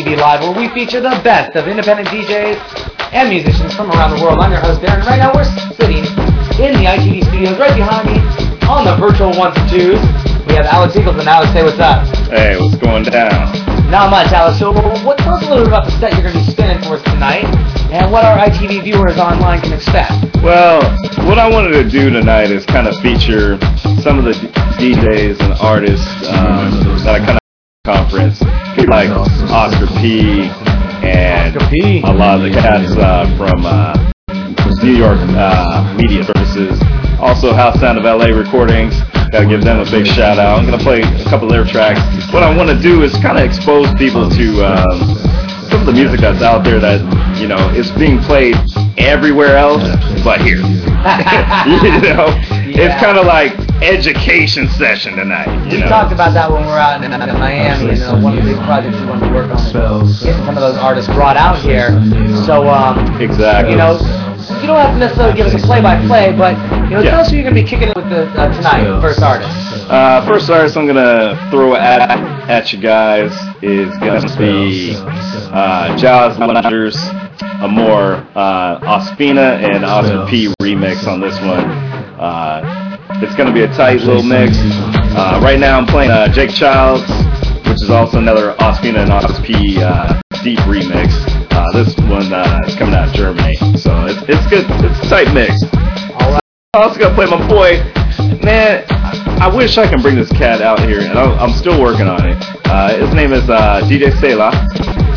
ITV Live, where we feature the best of independent DJs and musicians from around the world. I'm your host, Darren. Right now, we're sitting in the ITV studios right behind me on the virtual ones and twos. We have Alex Eagleton. Alex, say what's up. Hey, what's going down? Not much, Alex. So, what, tell us a little bit about the set you're going to be spinning for us tonight and what our ITV viewers online can expect. Well, what I wanted to do tonight is kind of feature some of the DJs and artists um, that I kind of conference, like Oscar P and Oscar P. a lot of the cats uh, from uh, New York uh, Media Services. Also, House Sound of LA Recordings. Gotta give them a big shout out. I'm gonna play a couple of their tracks. What I want to do is kind of expose people to um, some of the music that's out there that you know is being played everywhere else, but here. you know, Yeah. it's kind of like education session tonight. You We know, talked about that when we were out in, in Miami. You know, one of the big projects we wanted to work on getting some of those artists brought out here. So, um, exactly. you know, you don't have to necessarily give us a play-by-play, but you know, Yeah. tell us who you're going to be kicking it with the, uh, tonight. First artist. Uh, first artist I'm gonna throw at at you guys is gonna be uh, Jaws a more uh, Ospina, and Oscar P remix on this one. Uh, it's gonna be a tight little mix. Uh, right now I'm playing uh, Jake Childs, which is also another Ospina and Oscar P uh, deep remix. Uh, this one uh, is coming out of Germany, so it's, it's good. It's a tight mix. All right. I'm also gonna play my boy. Man, I wish I can bring this cat out here, and I'm, I'm still working on it. Uh, his name is uh, DJ Sela.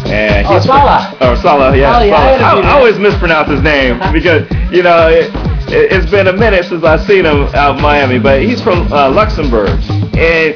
And Oh, he's Sala. From, oh, Sala, yeah. Oh, yeah, I Sala. I, few I always mispronounce his name because, you know, it, it, it's been a minute since I've seen him out in Miami, but he's from uh, Luxembourg. And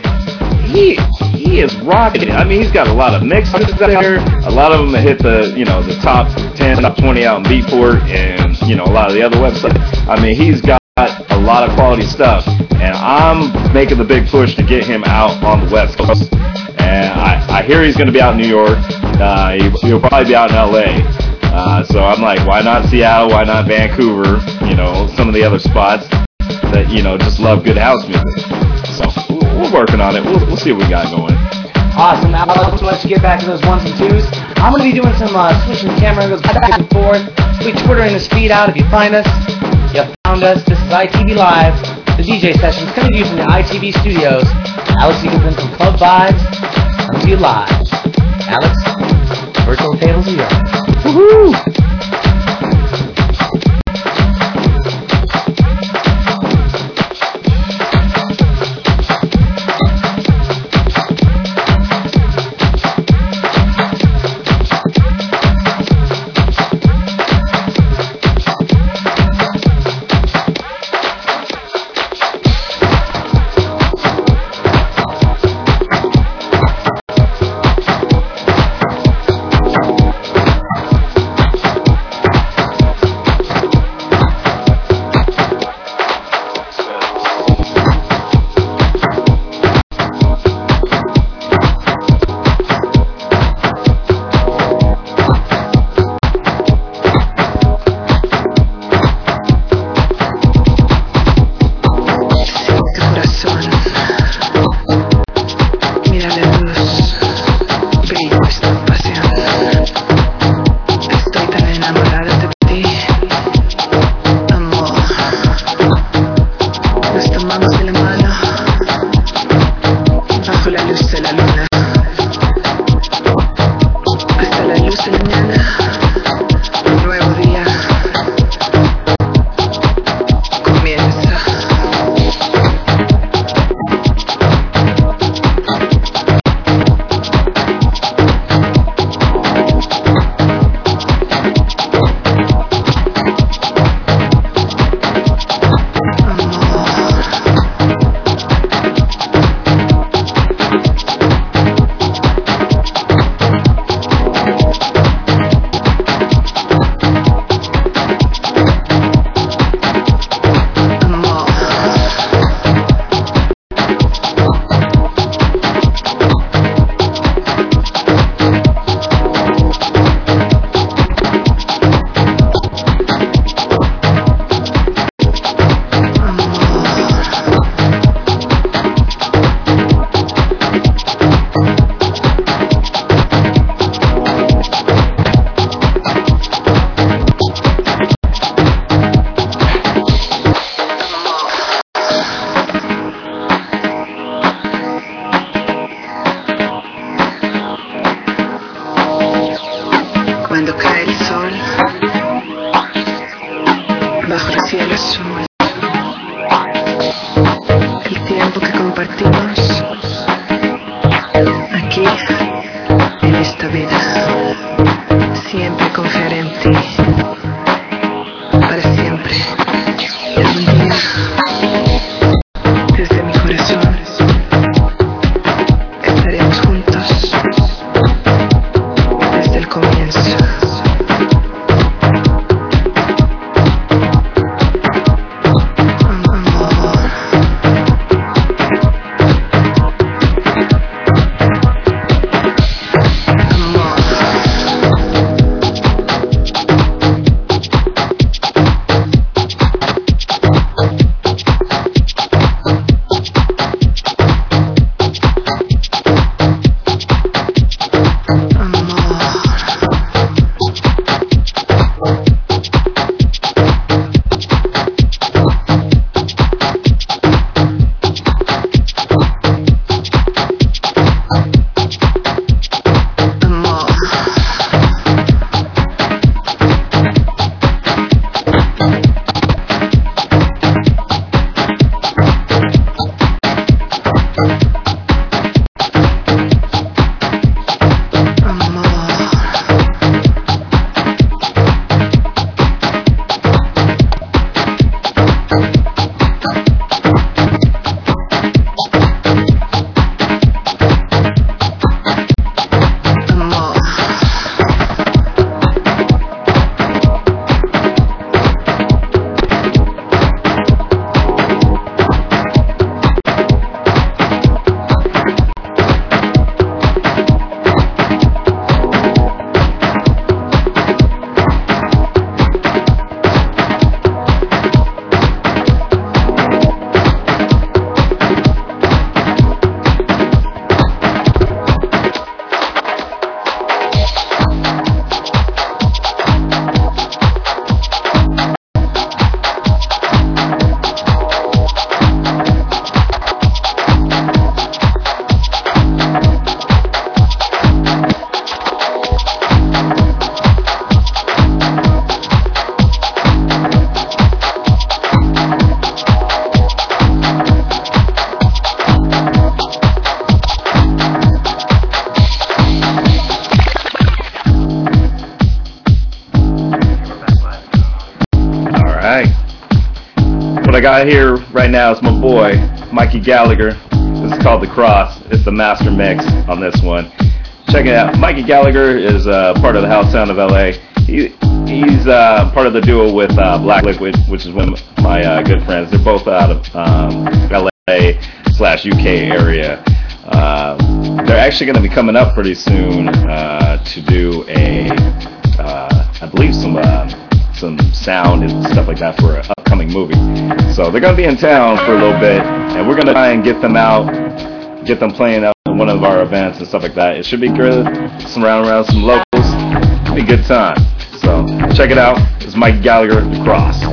he he is rocking it. I mean, he's got a lot of mixes out there. A lot of them hit the you know the top ten, top twenty out in Beatport, and you know a lot of the other websites. I mean, he's got a lot of quality stuff, and I'm making the big push to get him out on the West Coast. And I, I hear he's going to be out in New York. Uh, he, he'll probably be out in L.A. Uh, so I'm like, why not Seattle? Why not Vancouver? You know, some of the other spots that you know just love good house music. So we're working on it. We'll, we'll see what we got going. Awesome. Now let's let you get back to those ones and twos. I'm going to be doing some uh, switching the camera angles back and forth. We twittering this feed out. If you find us, you found us. This is ITV Live, the DJ sessions coming to you from the ITV studios. Alex Eagleton from Clubvibes, coming to you live. Alex, virtual tables are yours. Woohoo! The master mix on this one. Check it out. Mikey Gallagher is uh, part of the House Sound of LA. He, he's uh, part of the duo with uh, Black Liquid, which is one of my uh, good friends. They're both out of um, LA slash UK area. Uh, they're actually going to be coming up pretty soon uh, to do a, I believe, some uh, some sound and stuff like that for an upcoming movie. So they're going to be in town for a little bit, and we're going to try and get them out, get them playing at one of our events and stuff like that. It should be good. Some round around some locals. It'll be a good time. So check it out. It's Mike Gallagher, The Cross.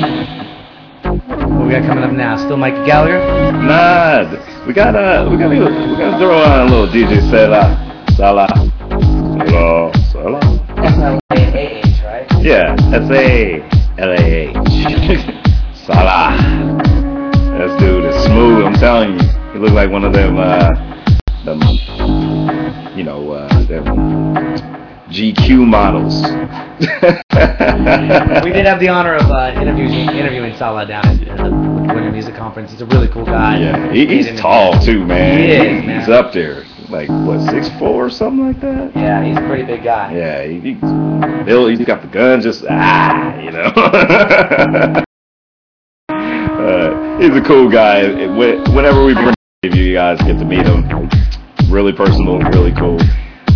What we got coming up now? Still Mikey Gallagher? Nah, we got uh, we got we got to throw on a little DJ Sala, Sala, Sala, Sala. S-L-A-A-H, right? Yeah, S A L A H. Salah. This dude is smooth. I'm telling you, he look like one of them, uh, them, you know, uh, them GQ models. We did have the honor of uh, interviewing, interviewing Salah down at the Winter Music Conference. He's a really cool guy. Yeah, he, he's tall too, man. He is, man. He's up there, like what, six four or something like that. Yeah, he's a pretty big guy. Yeah, he, he's, Bill, he's got the gun, just ah, you know. uh, he's a cool guy. Whenever we bring you guys get to meet him, really personal, really cool.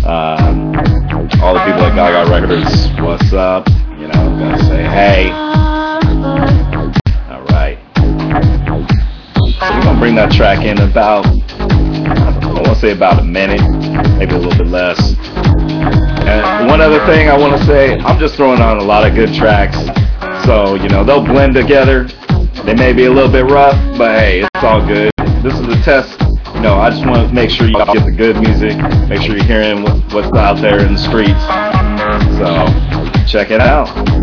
Um, all the people at Gaga Records, what's up? You know, gonna say hey. All right. So we're gonna bring that track in about, I want to say about a minute, maybe a little bit less. And one other thing I want to say, I'm just throwing on a lot of good tracks. So, you know, they'll blend together. They may be a little bit rough, but hey, it's all good. This is a test. Know, I just want to make sure you get the good music. Make sure you're hearing what's out there in the streets. So, check it out.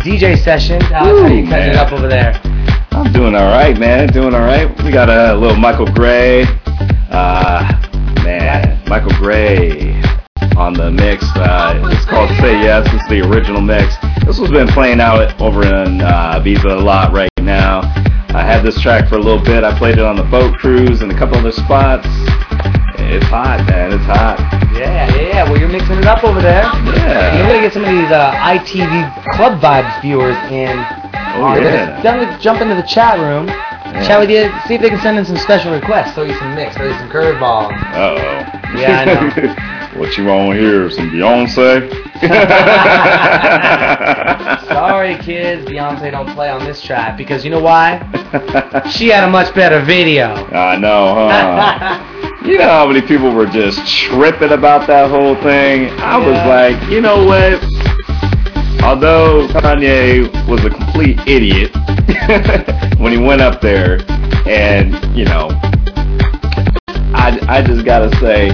DJ session. Alex, how are you Ooh, cutting it up over there? I'm doing all right, man. Doing all right. We got a little Michael Gray. Uh, man, Michael Gray on the mix. Uh, it's called Say Yes. It's the original mix. This has been playing out over in uh, Ibiza a lot right now. I had this track for a little bit. I played it on the boat cruise and a couple other spots. It's hot, man. It's hot. Yeah, yeah, yeah. Well, you're mixing it up over there. Yeah. We're gonna get some of these uh, ITV Clubvibes viewers in. Oh, yeah. gonna jump into the chat room. Chat with you. See if they can send in some special requests. Throw you some mix. Throw you some curveball. Uh-oh. Yeah, I know. what you want here? Some Beyonce? Sorry, kids. Beyonce don't play on this track because you know why? She had a much better video. I know, huh? You know how many people were just tripping about that whole thing? I was like, you know what? Although Kanye was a complete idiot when he went up there, and, you know, I, I just gotta say,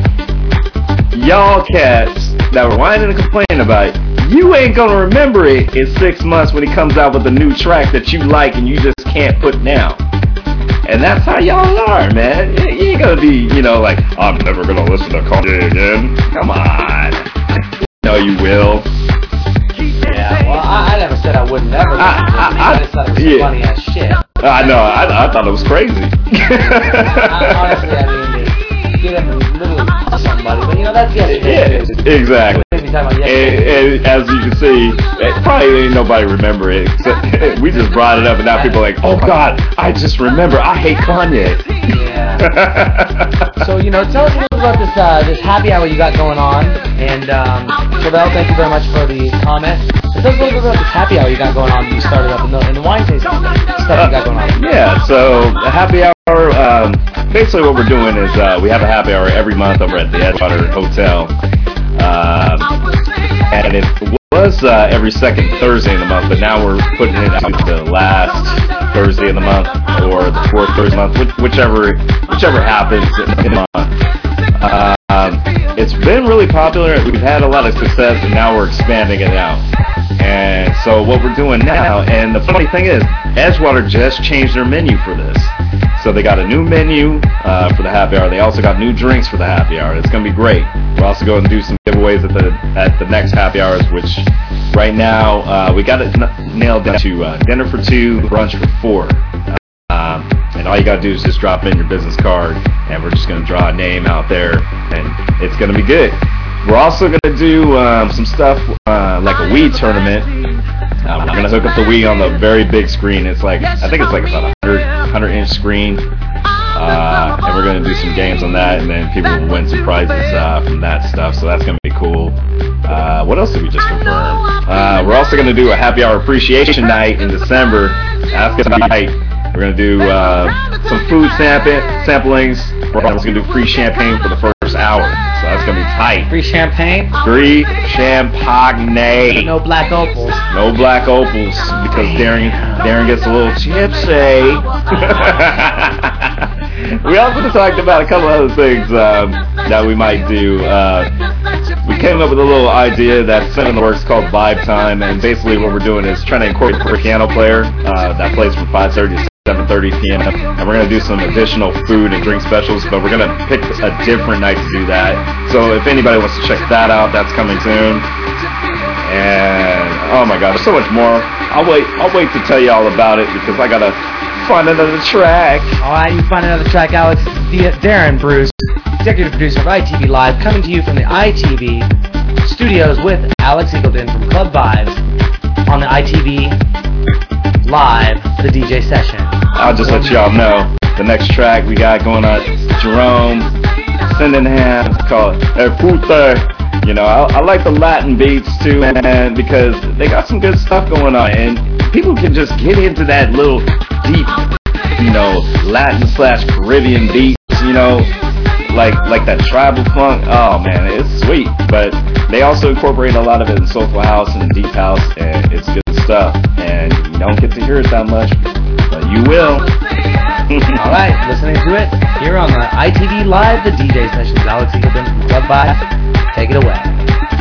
y'all cats that were whining and complaining about it, you ain't gonna remember it in six months when he comes out with a new track that you like and you just can't put down. And that's how y'all are, man. You ain't gonna be, you know, like, I'm never gonna listen to Kanye again. Come on. No, you will. Yeah. Well, I, I never said I would never. I- I- I just thought it was yeah. funny as shit. Uh, I know, I, I thought it was crazy. I, honestly, I mean, get a little to somebody, but you know that's yesterday. yeah, exactly. Talking about And, and as you can see, probably ain't nobody remember it. except- we just brought it up, and now people are like, "Oh God, I just remember. I hate Kanye." Yeah. So you know, tell us a little about this uh, this happy hour you got going on, and um, Chevelle, thank you very much for the comment. Tell us a little bit about this happy hour you got going on. You started up in the in the wine tasting stuff you got going on. Yeah, so the happy hour, um, basically what we're doing is uh, we have a happy hour every month over at the Edgewater Hotel. Um, and it was uh, every second Thursday in the month, but now we're putting it out the last Thursday of the month or the fourth Thursday of the month, which, whichever whichever happens in the month. Um, it's been really popular. We've had a lot of success, and now we're expanding it out. And so what we're doing now, and the funny thing is, Edgewater just changed their menu for this. So they got a new menu uh, for the happy hour. They also got new drinks for the happy hour. It's to be great. We're also going to do some giveaways at the at the next happy hours, which right now uh, we got it n- nailed down to uh, dinner for two, brunch for four. Um, and all you gotta do is just drop in your business card, and we're just gonna draw a name out there, and it's gonna be good. We're also gonna do um, some stuff uh, like a Wii tournament. Uh, we're gonna hook up the Wii on the very big screen. It's like I think it's like about a 100, 100 inch screen, uh, and we're gonna do some games on that, and then people will win some prizes uh, from that stuff. So that's gonna be cool. Uh, what else did we just confirm? Uh, we're also gonna do a happy hour appreciation night in December. Be tight. We're gonna do uh, some food sample samplings. We're also gonna do free champagne for the first hour, so that's gonna be tight. Free champagne, Free champagne. no black opals. No black opals because Darren Darren gets a little tipsy. we also talked about a couple other things um, that we might do. Uh, we came up with a little idea that's in the works called Vibe Time, and basically what we're doing is trying to incorporate a piano player uh, that plays from 5:30 to 7:30 p.m. and we're gonna do some additional food and drink specials, but we're gonna pick a different night to do that. So if anybody wants to check that out, that's coming soon. And oh my god, there's so much more. I'll wait. I'll wait to tell you all about it because I gotta find another track. All right, you find another track, Alex. The Darren Bruce, executive producer of ITV Live, coming to you from the ITV studios with Alex Eagleton from Clubvibes on the ITV Live, the DJ session. I'll just let y'all know the next track we got going on. Jerome Sydenham. It's called El. You know, I, I like the Latin beats too, man, because they got some good stuff going on, and people can just get into that little deep, you know, Latin slash Caribbean beats. You know, like like that tribal funk. Oh man, it's sweet. But they also incorporate a lot of it in soulful house and deep house, and it's good stuff. And you don't get to hear it that much, but you will. All right, listening to it here on the ITV Live, the DJ sessions. Alex Eagleton Club. Take it away.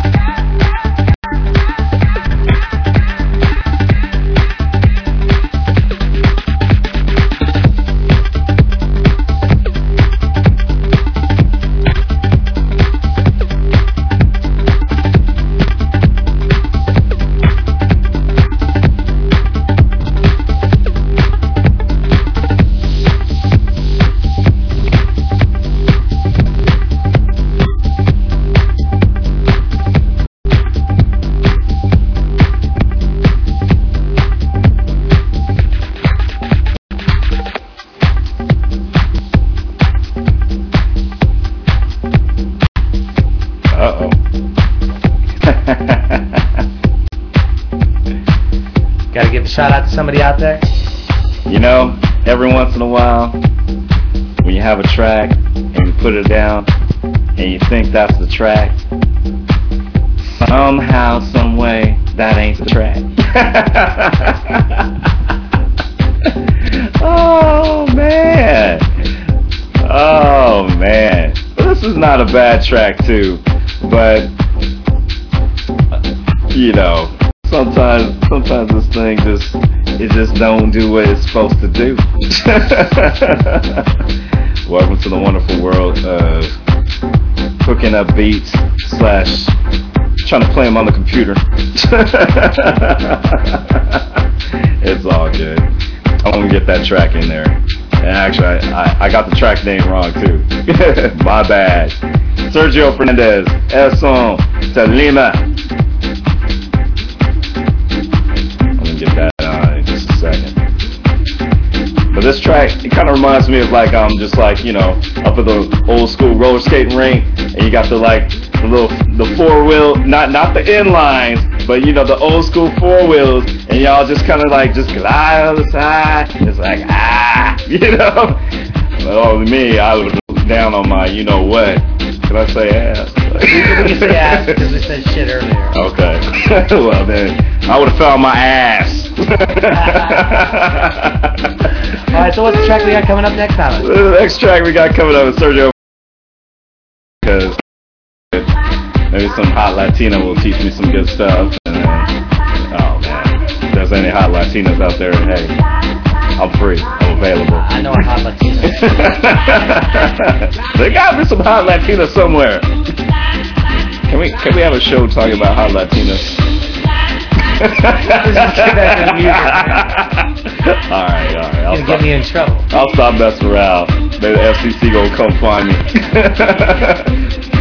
A shout out to somebody out there. you know, every once in a while, when you have a track and you put it down and you think that's the track, somehow, some way, that ain't the track. oh man. Oh man. This is not a bad track too, but uh, you know, sometimes sometimes this thing just it just don't do what it's supposed to do. Welcome to the wonderful world of cooking up beats slash trying to play them on the computer. it's all good. I'm gonna get that track in there. And actually, I, I, I got the track name wrong too. My bad. Sergio Fernandez, Eson Talima. I'm get that on in just a second. But this track, it kind of reminds me of like I'm um just like you know up at the old school roller skating rink, and you got the like the little the four wheel, not not the inlines, but you know the old school four wheels, and y'all just kind of like just glide on the side. It's like ah, you know. Oh me, I look down on my you know what. Can I say ass? We can say ass because we said shit earlier. Okay. well then, I would have found my ass. All right, so what's the track we got coming up next, Alex? The next track we got coming up is Sergio. Because maybe some hot Latina will teach me some good stuff. And then, oh man, if there's any hot Latinas out there, hey, I'm free. I'm available. I know a hot Latina. there gotta be some hot Latinas somewhere. Can we can we have a show talking about hot Latinas? Let's just get back the music. all right, all right. I'll stop, get me in trouble. I'll stop messing around. Maybe the FCC gonna come find me. you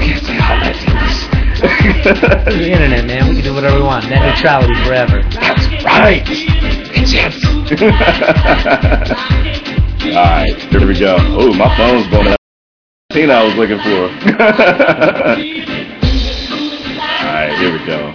can't say hot Latinas. The internet, man. We can do whatever we want. Net neutrality forever. That's right. It. All right, here we go. Oh, my phone's going out. Thing I was looking for. All right, here we go.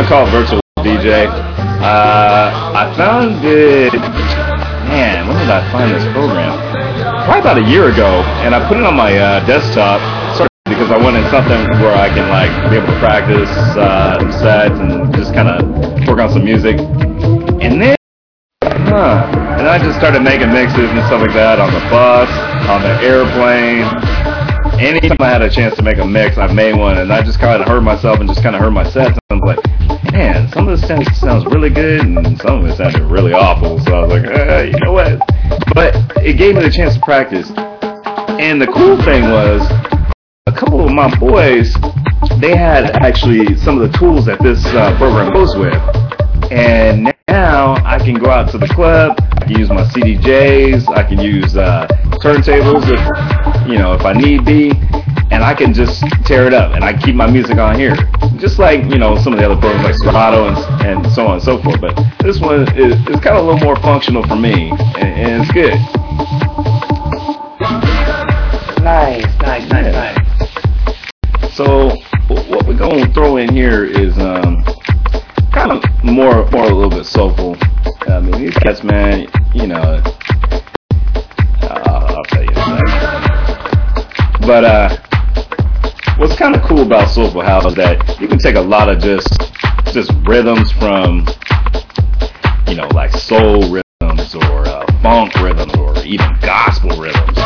A program called Virtual DJ. Uh, I found it. Man, when did I find this program? Probably about a year ago, and I put it on my uh, desktop because I wanted something where I can like be able to practice uh, sets and just kind of work on some music. And then, huh? And I just started making mixes and stuff like that on the bus, on the airplane, anytime I had a chance to make a mix, I made one, and I just kind of heard myself and just kind of heard my sets, and I'm like, man, some of this sounds, sounds really good, and some of it sounded really awful. So I was like, you know what? But it gave me the chance to practice. And the cool thing was, a couple of my boys, they had actually some of the tools that this uh, program goes with. And now I can go out to the club. I can use my CDJs. I can use uh, turntables if you know if I need be, and I can just tear it up. And I keep my music on here, just like you know some of the other programs like Serato and, and so on and so forth. But this one is, is kind of a little more functional for me, and, and it's good. Nice, nice, nice, nice. So what we're going to throw in here is um, kind of more, more a little bit soulful. I mean, these cats, man, you know, uh, I'll tell you. But uh, what's kind of cool about soulful house is that you can take a lot of just, just rhythms from, you know, like soul rhythms or uh, funk rhythms or even gospel rhythms.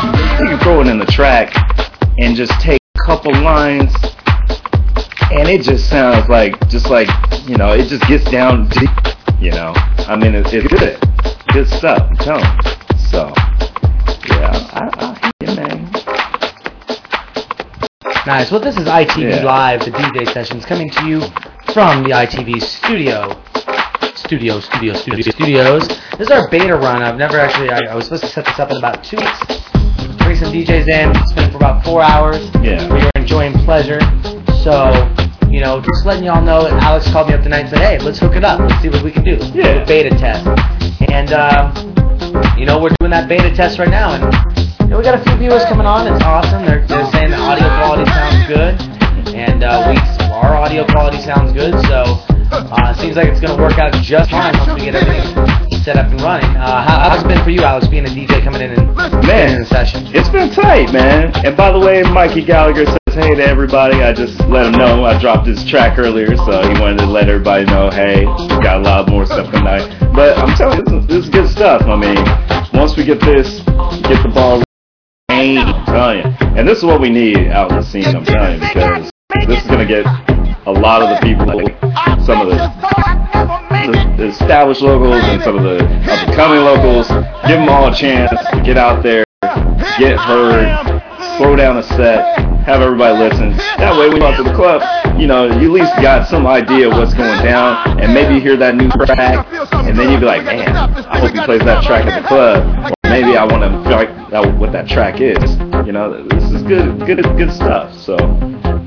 You can throw it in the track and just take a couple lines and it just sounds like just like you know it just gets down deep you know i mean it's, it's good good stuff i'm telling you so yeah i, I hear you man Nice. Well, this is ITV Yeah. Live, the DJ sessions, coming to you from the ITV studio. Studio, studio, studio, studios. This is our beta run. I've never actually, I, I was supposed to set this up in about two weeks. Bring some DJs in, spend for about four hours. Yeah. We were enjoying pleasure. So, you know, just letting y'all know, Alex called me up tonight and said, hey, let's hook it up. Let's see what we can do. Yeah. a beta test. And, um, you know, we're doing that beta test right now. And, you know, we got a few viewers coming on. It's awesome. They're, they're saying the audio quality sounds good. And uh, we, our audio quality sounds good. So uh, it seems like it's going to work out just fine once we get everything set up and running. Uh, how, how's it been for you, Alex, being a DJ coming in and Man. in the session? it's been tight man and by the way mikey gallagher says hey to everybody i just let him know i dropped his track earlier so he wanted to let everybody know hey got a lot more stuff tonight but i'm telling you this is, this is good stuff i mean once we get this get the ball I'm telling you. And this is what we need out in the scene, I'm telling you, because this is going to get a lot of the people, some of the, the, the established locals and some of the up and coming locals, give them all a chance to get out there, get heard, throw down a set, have everybody listen. That way, when you go out to the club, you know, you at least got some idea of what's going down, and maybe you hear that new track, and then you be like, man, I hope he plays that track at the club. Or maybe I want to feel like that, what that track is. You know, this is good, good, good stuff. So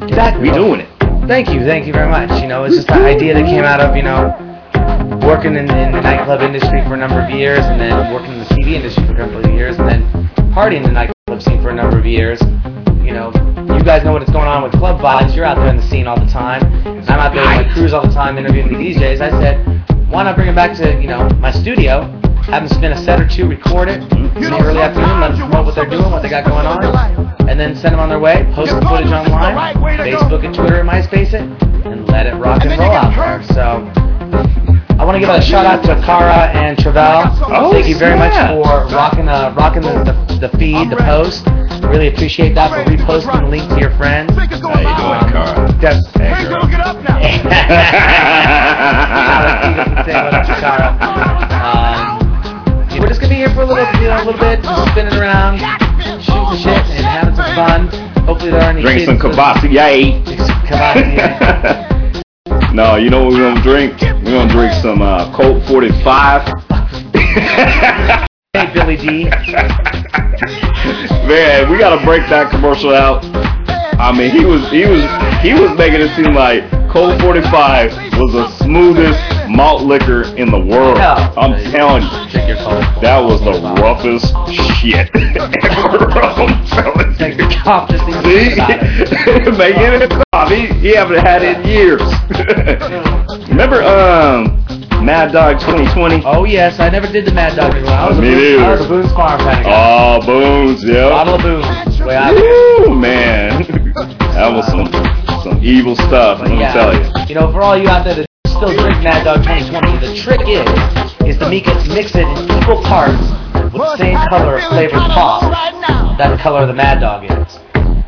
Exactly. we doing it. Thank you, thank you very much. You know, it's just the idea that came out of, you know, working in, in the nightclub industry for a number of years, and then working in the TV industry for a couple of years, and then partying in the nightclub scene for a number of years. You know, you guys know what's going on with Clubvibes. You're out there in the scene all the time. I'm out there with my crews all the time interviewing the DJs. I said, why not bring it back to, you know, my studio, have them spin a set or two, record it in the early afternoon, let them promote what they're doing, what they got going on, and then send them on their way, post the footage online, Facebook and Twitter and MySpace it, and let it rock and roll out there. So I want to give a shout out to Cara and Travell. Oh, Thank you very much for rocking uh, rocking the, the, the feed, the post. Really appreciate that for reposting the link to your friends. How you doing, Cara? That's, Hey, girl. Say what up to for a little, you know, a little bit, just spinning around, shooting shit, and having some fun. Hopefully there aren't any Drink some kids kibasi, yay. Yeah. no, you know what we're gonna drink? We're gonna drink some uh, Colt 45. Hey, Billy Dee. Man, we gotta break that commercial out. I mean, he was he was he was making it seem like Colt 45 was the smoothest malt liquor in the world. Yeah. I'm telling you, Drink your cold. that was the roughest shit ever. I'm telling Take you. the cough just to See, think it. making it cough. He, he haven't had it in years. Remember, um, Mad Dog 2020? Oh yes, I never did the Mad Dog anymore. I was a Me Boone's, I neither. was a Boone's Farm kind of guy. Oh, Boone's, yeah. Bottle of Boone's. Way. Woo, man. that was some some evil stuff, let me Yeah. tell you. You know, for all you out there that still drink Mad Dog 2020, the trick is, is to make it, mix it in equal parts with the same color of flavored pop that the color of the Mad Dog is.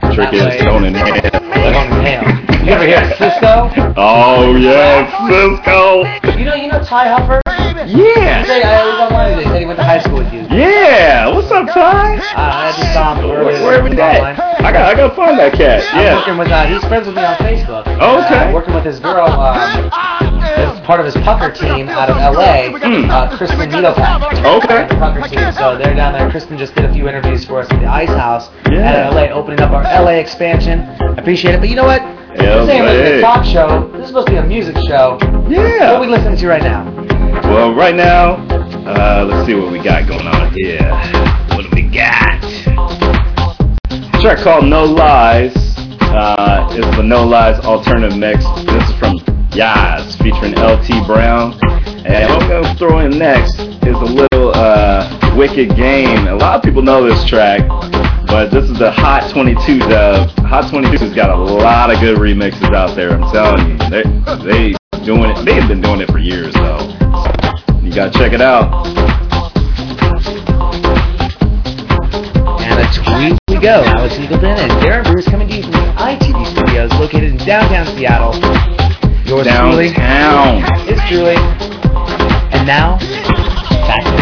The Trick That is way- don't inhale. On inhale. You ever hear of Cisco? Oh yes, Cisco. You know, you know Ty Huffer? Yeah. said, I was online today. He said he went to high school with you. Yeah. What's up, Ty? Uh, I just saw him Where, where we online. at? I got I gotta find that cat. I'm Yeah. working with, uh, he's friends with me on Facebook. Okay. Uh, working with his girl, um, as part of his pucker team out of LA, Hmm. uh, Kristen Needlepack. Okay. The pucker team. So they're down there. Kristen just did a few interviews for us at the Ice House Yeah. out of LA, opening up our LA expansion. Appreciate it. But you know what? Yeah, this ain't really hey. a talk show. This is supposed to be a music show. Yeah. What are we Yeah. listening to right now? Well, right now, uh, let's see what we got going on here. What do we got? A track called No Lies. Uh, it's the No Lies alternative mix. This is from Yaz featuring LT Brown. And what I'm going to throw in next is a little uh, Wicked Game. A lot of people know this track, but this is the Hot 22 dub. Hot 22's got a lot of good remixes out there, I'm telling you. They, they doing it. They've been doing it for years, though. You gotta check it out. And a tweet we go. Alex Eagleton and Darren Bruce coming to you from the ITV studios located in downtown Seattle. Yours truly Downtown. is truly. And now, back to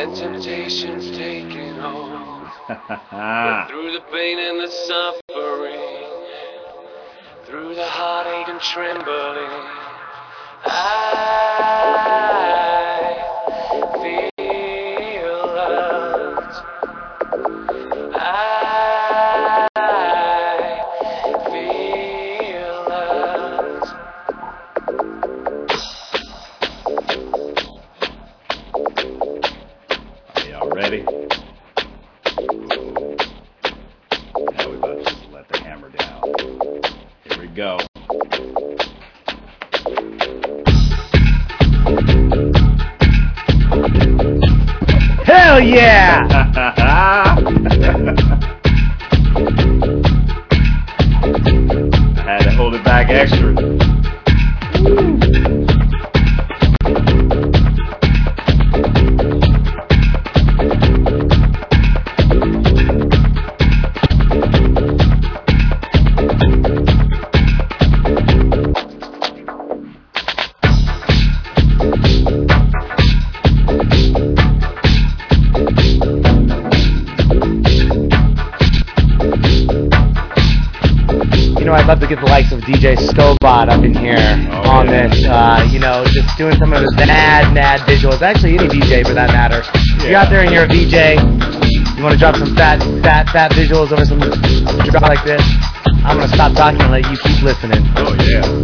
and temptation's taking hold. But through the pain and the suffering, through the heartache and trembling, I DJ for that matter. If you're out there and you're a DJ, you want to drop some fat, fat, fat visuals over some drop like this. I'm gonna stop talking and let you keep listening. Oh yeah.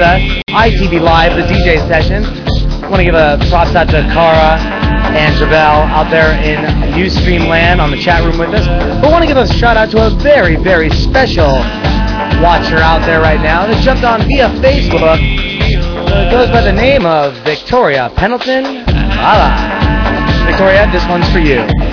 Us. ITV Live, the DJ sessions. want to give a props out to Cara and Javel out there in Ustream land on the chat room with us. But want to give a shout out to a very, very special watcher out there right now that jumped on via Facebook. It goes by the name of Victoria Pendleton. Voila. Victoria, this one's for you.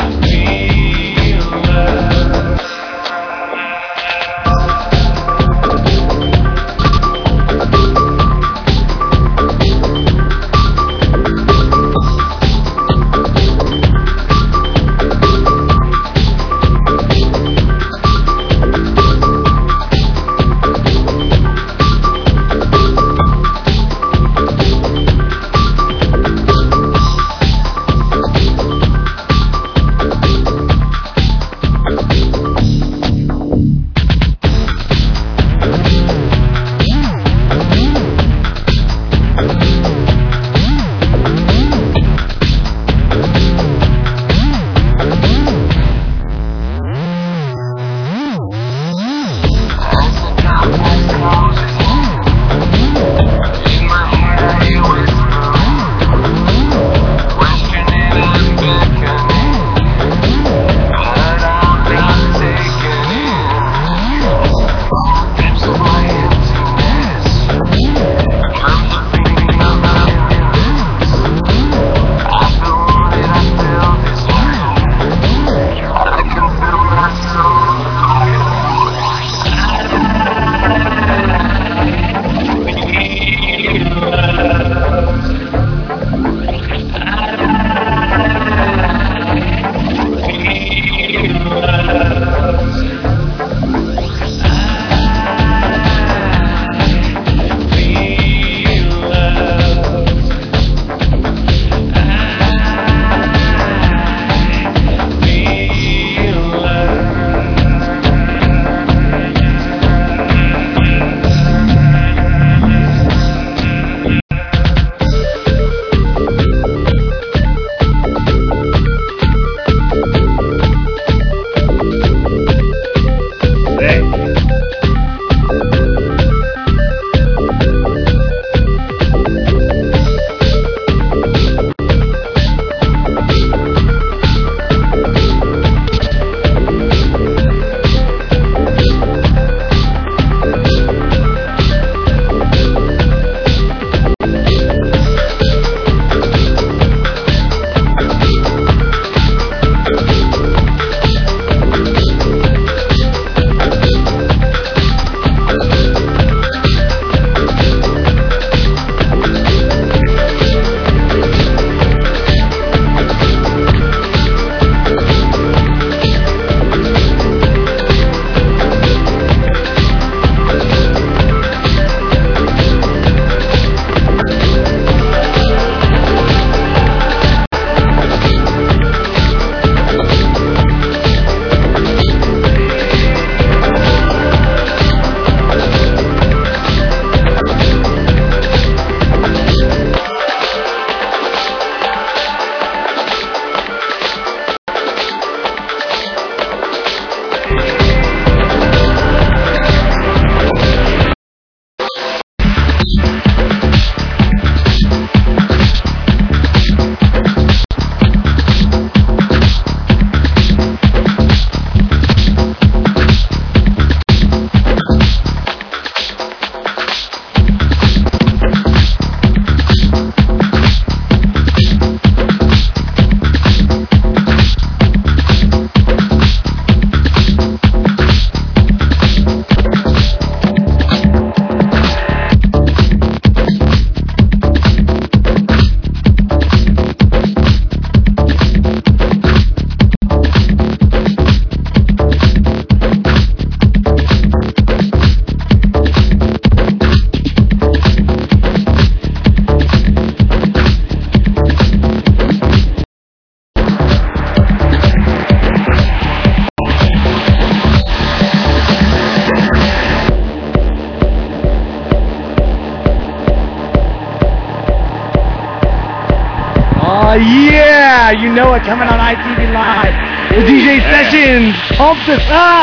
Yeah, you know it coming on ITV Live. The DJ Yeah. Sessions pumps us up.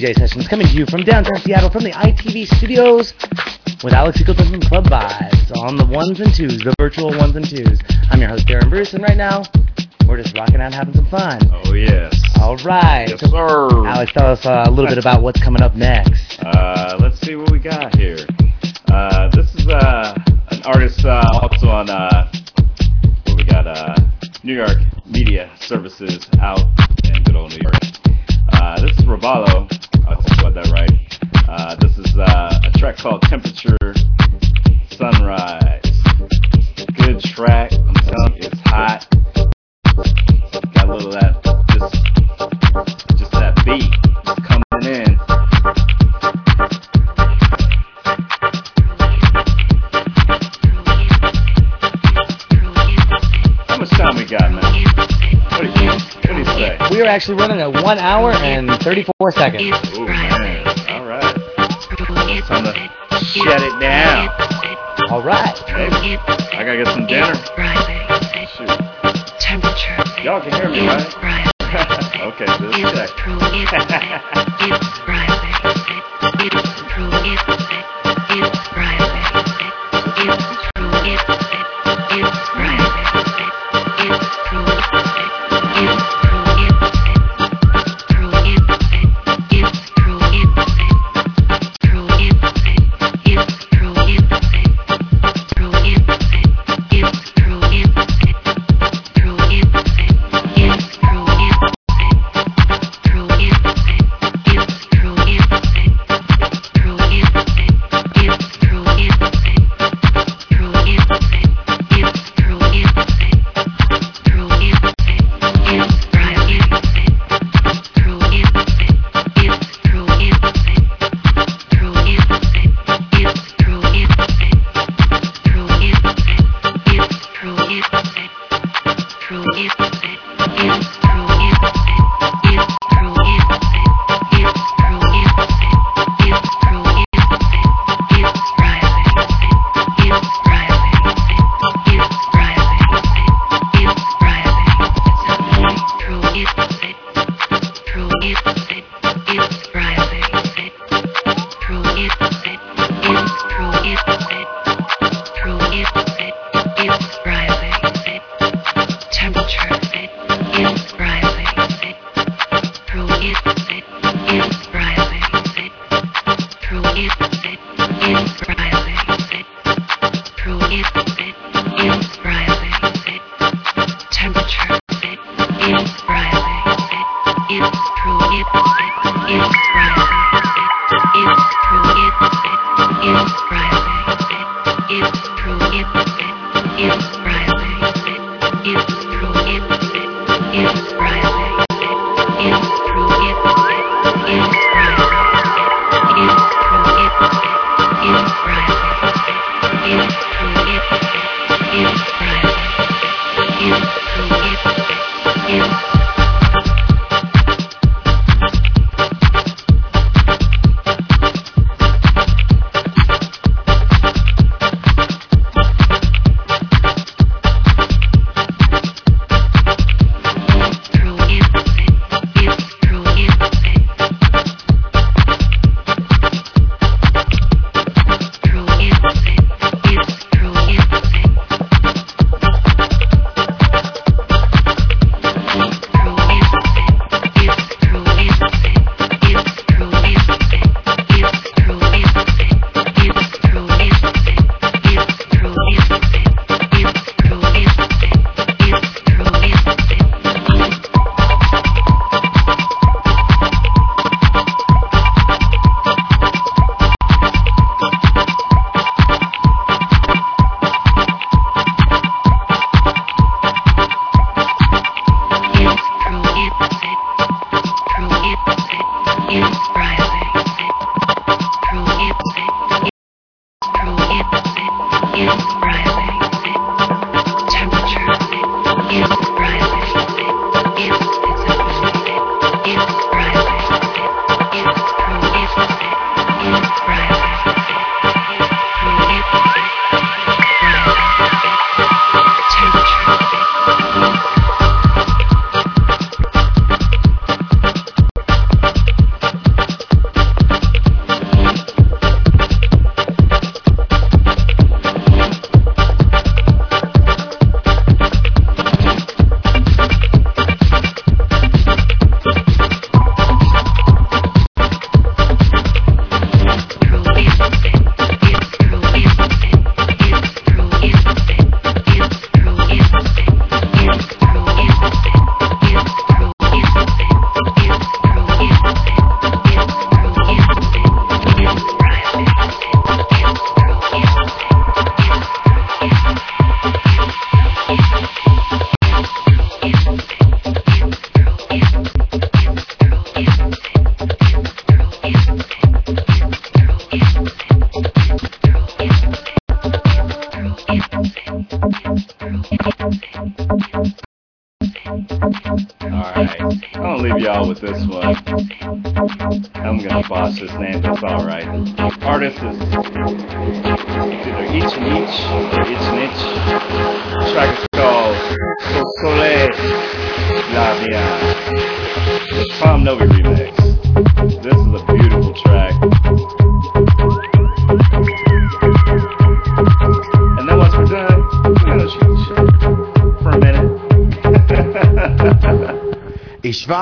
DJ sessions coming to you from downtown Seattle from the ITV studios with Alex Eagleton from Clubvibes on the ones and twos, the virtual ones and twos. I'm your host, Darren Bruce, and right now we're just rocking out and having some fun. Oh yes. All right. Yes, So, sir. Alex, tell us uh, a little bit about what's coming up next. Uh, let's see what we got here. actually running at one hour and 34 seconds. All right. Time to shut it down. All right. Hey, I gotta get some dinner. Shoot. Temperature. Y'all can hear me, right? okay, this is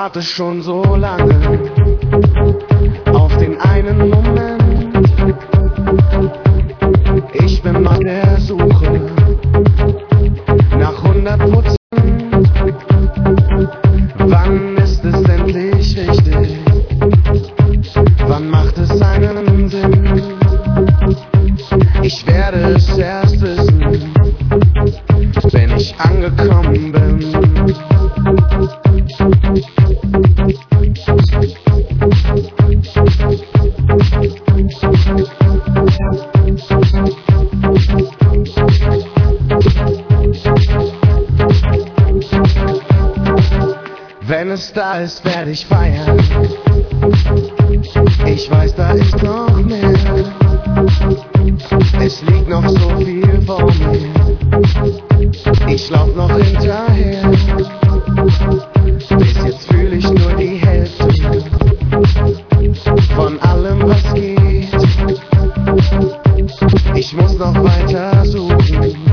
warte schon so lange weiter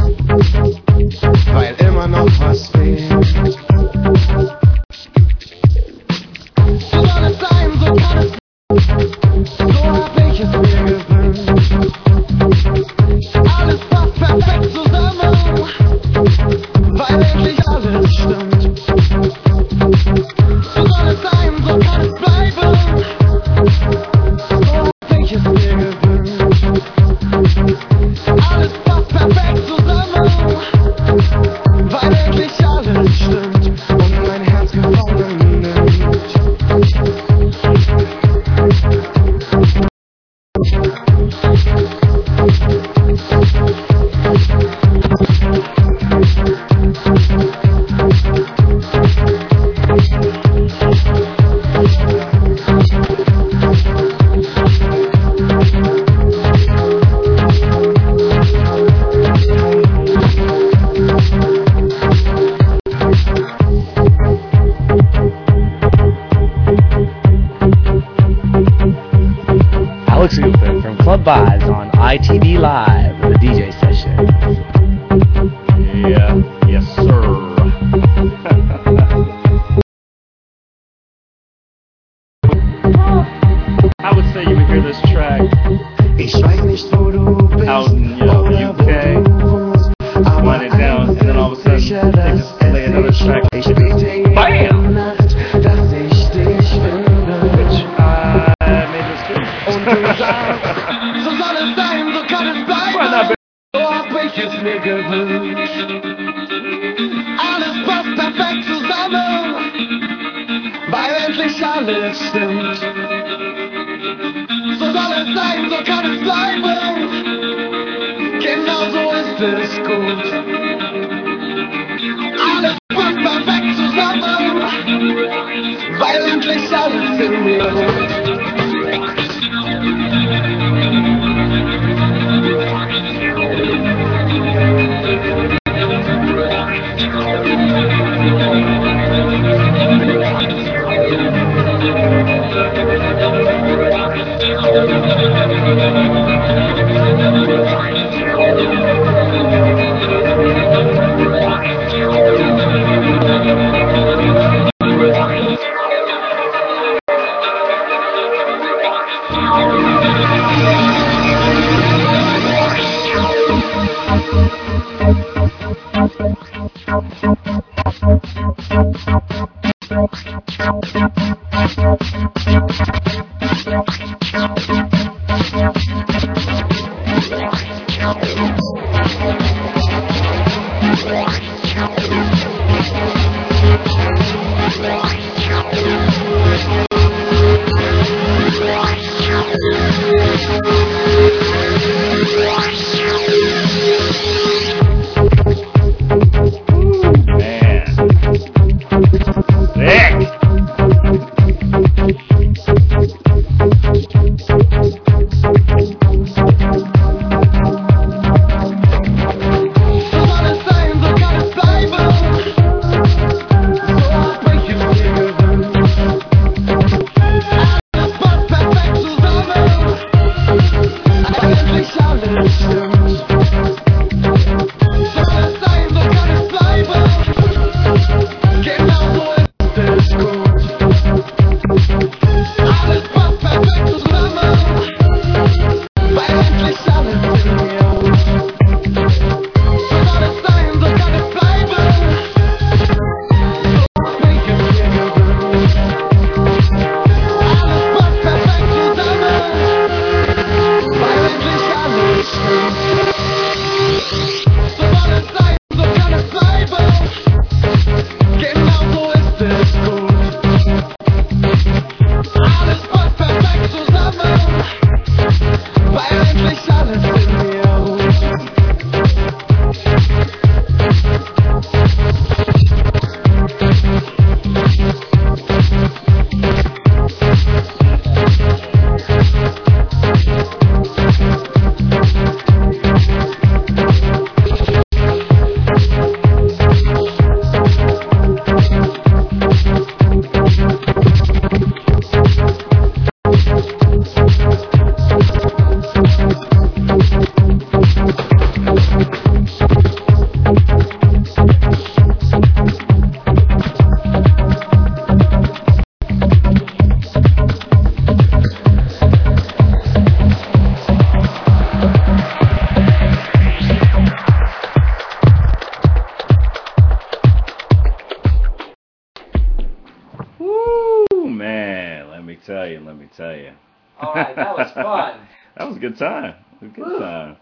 fun. that was a good time. It a good Woo. time.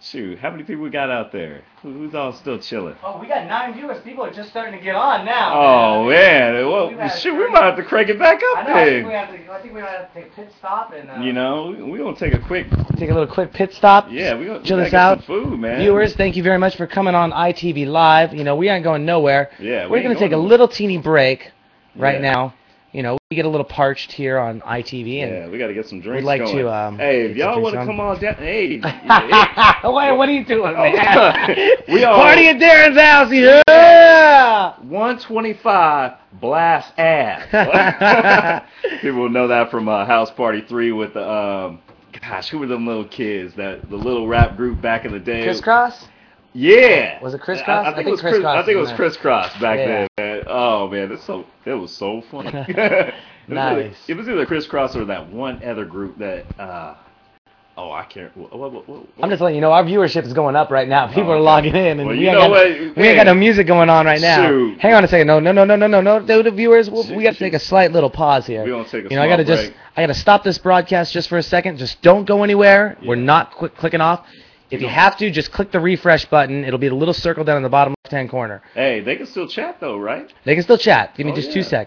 Shoot, how many people we got out there? Who's all still chilling? Oh, we got nine viewers. People are just starting to get on now. Oh man, well, We've shoot, we might have to crank it back I up know. I think we have to. I think we might have to take a pit stop and. Uh, You know, we, we gonna take a quick. Take a little quick pit stop. Yeah, we gonna Chill we this out. some food, man. Viewers, thank you very much for coming on ITV Live. You know, we aren't going nowhere. Yeah, we We're ain't going to take a little teeny break right Yeah. now. You know, we get a little parched here on ITV. And Yeah, we gotta get some drinks we like going. to, um, hey, if y'all wanna come on down, hey, Wait, what are you doing, man? We are- Party at Darren's house, yeah! 125 blast ass. People know that from uh, House Party 3 with the um gosh, who were them little kids that the little rap group back in the day? Kris Kross? Yeah. Was it Kris Kross? I, I I think, think it was Chris, Kris Kross I think it was Kris Kross back Yeah. then, man. Oh man, it's so it was so funny. it, was either, it was either Kris Kross or that one other group that uh oh I can't what, what, what, I'm just letting you know, our viewership is going up right now. People Oh, are logging in, and Well, we, ain't got, we ain't got no music going on right now. Shoot. Hang on a second. No, no, no, no, no, no, no. the viewers, we'll, we got to Shoot. take a slight little pause here. We gonna take a you know, I gotta just. I gotta stop this broadcast just for a second. Just don't go anywhere. We're not quick clicking off. If you have to, just click the refresh button. It'll be the little circle down in the bottom left-hand corner. Hey, they can still chat though, right? They can still chat. Give me Oh, just two seconds.